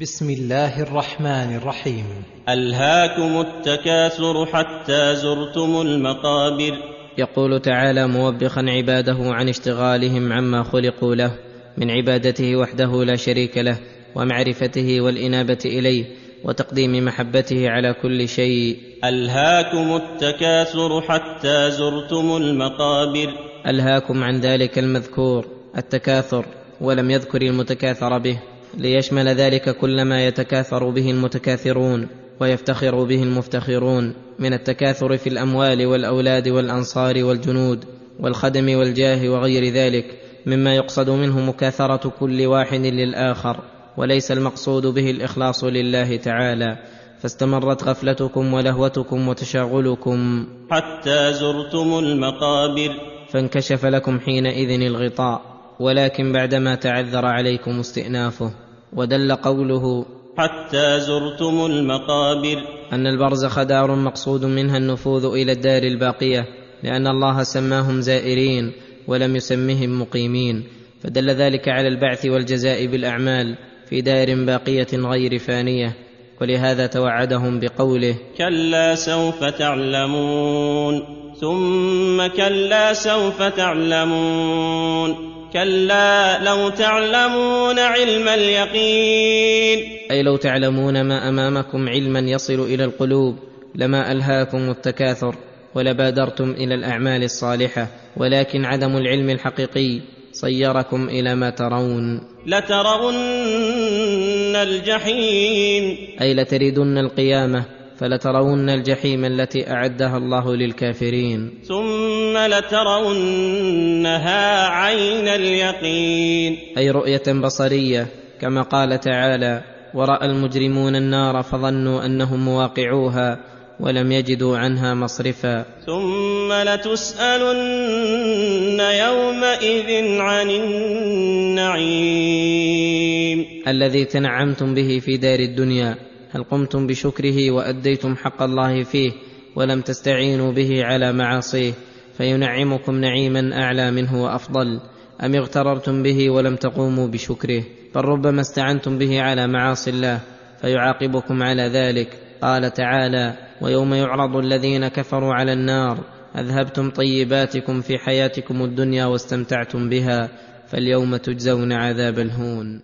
بسم الله الرحمن الرحيم. ألهاكم التكاثر حتى زرتم المقابر. يقول تعالى موبخا عباده عن اشتغالهم عما خلقوا له من عبادته وحده لا شريك له ومعرفته والإنابة إليه وتقديم محبته على كل شيء. ألهاكم التكاثر حتى زرتم المقابر. ألهاكم عن ذلك المذكور التكاثر ولم يذكر المتكاثر به. ليشمل ذلك كل ما يتكاثر به المتكاثرون ويفتخر به المفتخرون من التكاثر في الأموال والأولاد والأنصار والجنود والخدم والجاه وغير ذلك مما يقصد منه مكاثرة كل واحد للآخر وليس المقصود به الإخلاص لله تعالى. فاستمرت غفلتكم ولهوتكم وتشاغلكم. حتى زرتم المقابر. فانكشف لكم حينئذ الغطاء ولكن بعدما تعذر عليكم استئنافه. ودل قوله حتى زرتم المقابر. أن البرزخ دار مقصود منها النفوذ إلى الدار الباقية لأن الله سماهم زائرين ولم يسمهم مقيمين فدل ذلك على البعث والجزاء بالأعمال في دار باقية غير فانية ولهذا توعدهم بقوله كلا سوف تعلمون ثم كلا سوف تعلمون. كلا لو تعلمون علم اليقين. أي لو تعلمون ما أمامكم علما يصل إلى القلوب لما ألهاكم التكاثر ولبادرتم إلى الأعمال الصالحة ولكن عدم العلم الحقيقي صيركم إلى ما ترون. لترون الجحيم. أي لتردن القيامة فلترون الجحيم التي أعدها الله للكافرين. ثم لترونها عين اليقين. أي رؤية بصرية كما قال تعالى ورأى المجرمون النار فظنوا أنهم مواقعوها ولم يجدوا عنها مصرفا. ثم لتسألن يومئذ عن النعيم. الذي تنعمتم به في دار الدنيا. هل قمتم بشكره وأديتم حق الله فيه ولم تستعينوا به على معاصيه فينعمكم نعيما أعلى منه وأفضل أم اغتررتم به ولم تقوموا بشكره بل ربما استعنتم به على معاصي الله فيعاقبكم على ذلك قال تعالى ويوم يعرض الذين كفروا على النار أذهبتم طيباتكم في حياتكم الدنيا واستمتعتم بها فاليوم تجزون عذاب الهون